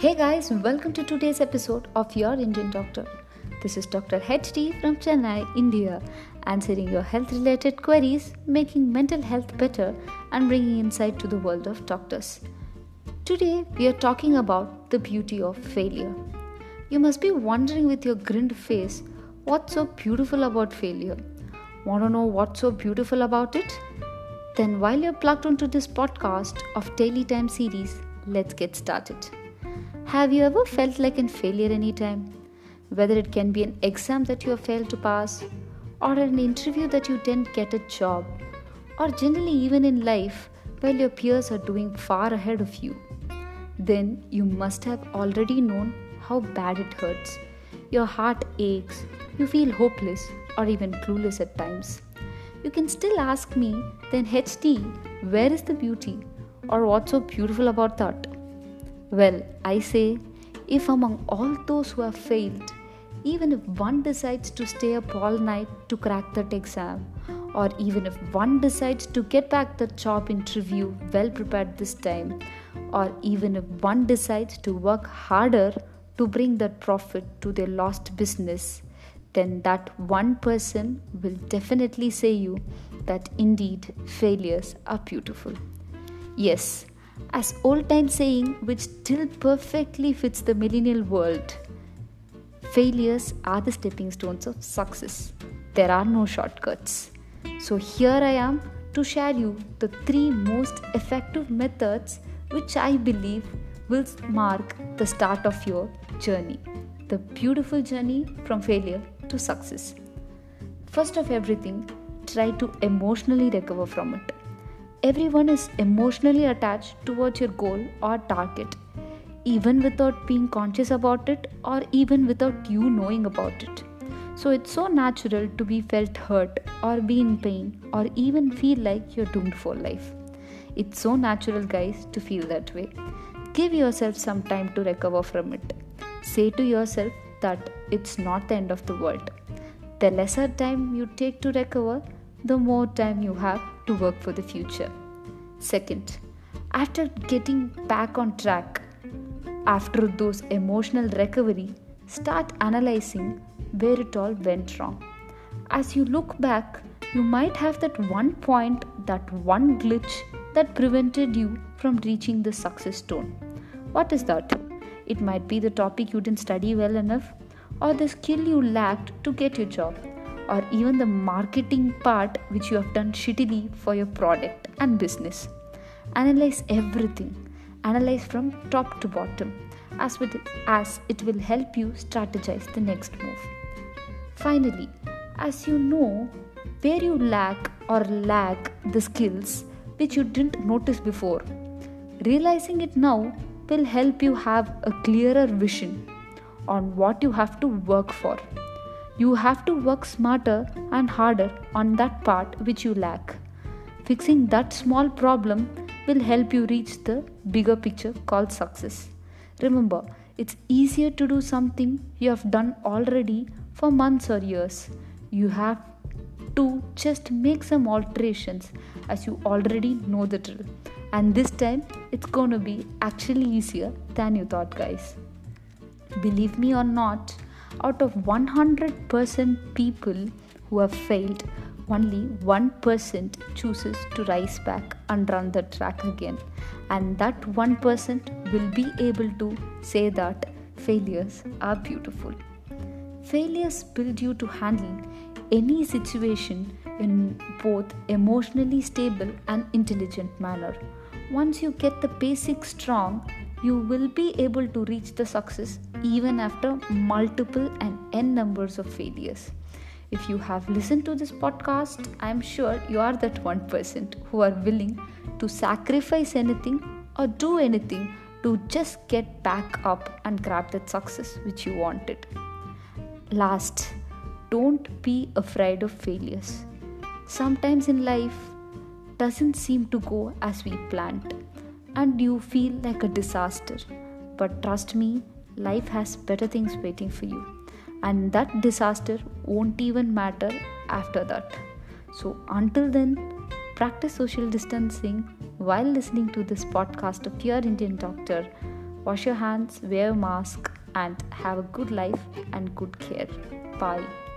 Hey guys, welcome to today's episode of Your Indian Doctor. This is Dr. HD from Chennai, India, answering your health related queries, making mental health better, and bringing insight to the world of doctors. Today, we are talking about the beauty of failure. You must be wondering with your grinned face what's so beautiful about failure. Want to know what's so beautiful about it? Then, while you're plugged onto this podcast of Daily Time series, let's get started. Have you ever felt like a failure anytime? Whether it can be an exam that you have failed to pass, or an interview that you didn't get a job, or generally even in life while your peers are doing far ahead of you, then you must have already known how bad it hurts. Your heart aches, you feel hopeless or even clueless at times. You can still ask me, then HD, where is the beauty? Or what's so beautiful about that? Well, I say, if among all those who have failed, even if one decides to stay up all night to crack that exam, or even if one decides to get back the job interview well prepared this time, or even if one decides to work harder to bring that profit to their lost business, then that one person will definitely say you that indeed failures are beautiful. Yes, as old time saying which still perfectly fits the millennial world. Failures are the stepping stones of success. There are no shortcuts. So here i am to share you the three most effective methods which i believe will mark the start of your journey. The beautiful journey from failure to success. First of everything try to emotionally recover from it Everyone is emotionally attached towards your goal or target, even without being conscious about it or even without you knowing about it. So it's so natural to be felt hurt or be in pain or even feel like you're doomed for life. It's so natural, guys, to feel that way. Give yourself some time to recover from it. Say to yourself that it's not the end of the world. The lesser time you take to recover, the more time you have to work for the future. Second, after getting back on track, after those emotional recovery, start analyzing where it all went wrong. As you look back, you might have that one point, that one glitch that prevented you from reaching the success stone. What is that? It might be the topic you didn't study well enough, or the skill you lacked to get your job, or even the marketing part which you have done shittily for your product and business. Analyze everything, analyze from top to bottom, as, with, as it will help you strategize the next move. Finally, as you know where you lack or lack the skills which you didn't notice before, realizing it now will help you have a clearer vision on what you have to work for you have to work smarter and harder on that part which you lack. Fixing that small problem will help you reach the bigger picture called success. Remember, it's easier to do something you have done already for months or years. You have to just make some alterations as you already know the drill. And this time, it's gonna be actually easier than you thought, guys. Believe me or not, out of 100% people who have failed, only 1% chooses to rise back and run the track again. And that 1% will be able to say that failures are beautiful. Failures build you to handle any situation in both emotionally stable and intelligent manner. Once you get the basics strong, you will be able to reach the success even after multiple and n numbers of failures. If you have listened to this podcast, I am sure you are that 1% person who are willing to sacrifice anything or do anything to just get back up and grab that success which you wanted. Last, don't be afraid of failures. Sometimes in life doesn't seem to go as we planned and you feel like a disaster. But trust me, life has better things waiting for you, and that disaster won't even matter after that. So, until then, practice social distancing while listening to this podcast of Your Indian Doctor Wash your hands, wear a mask, and have a good life and good care. Bye.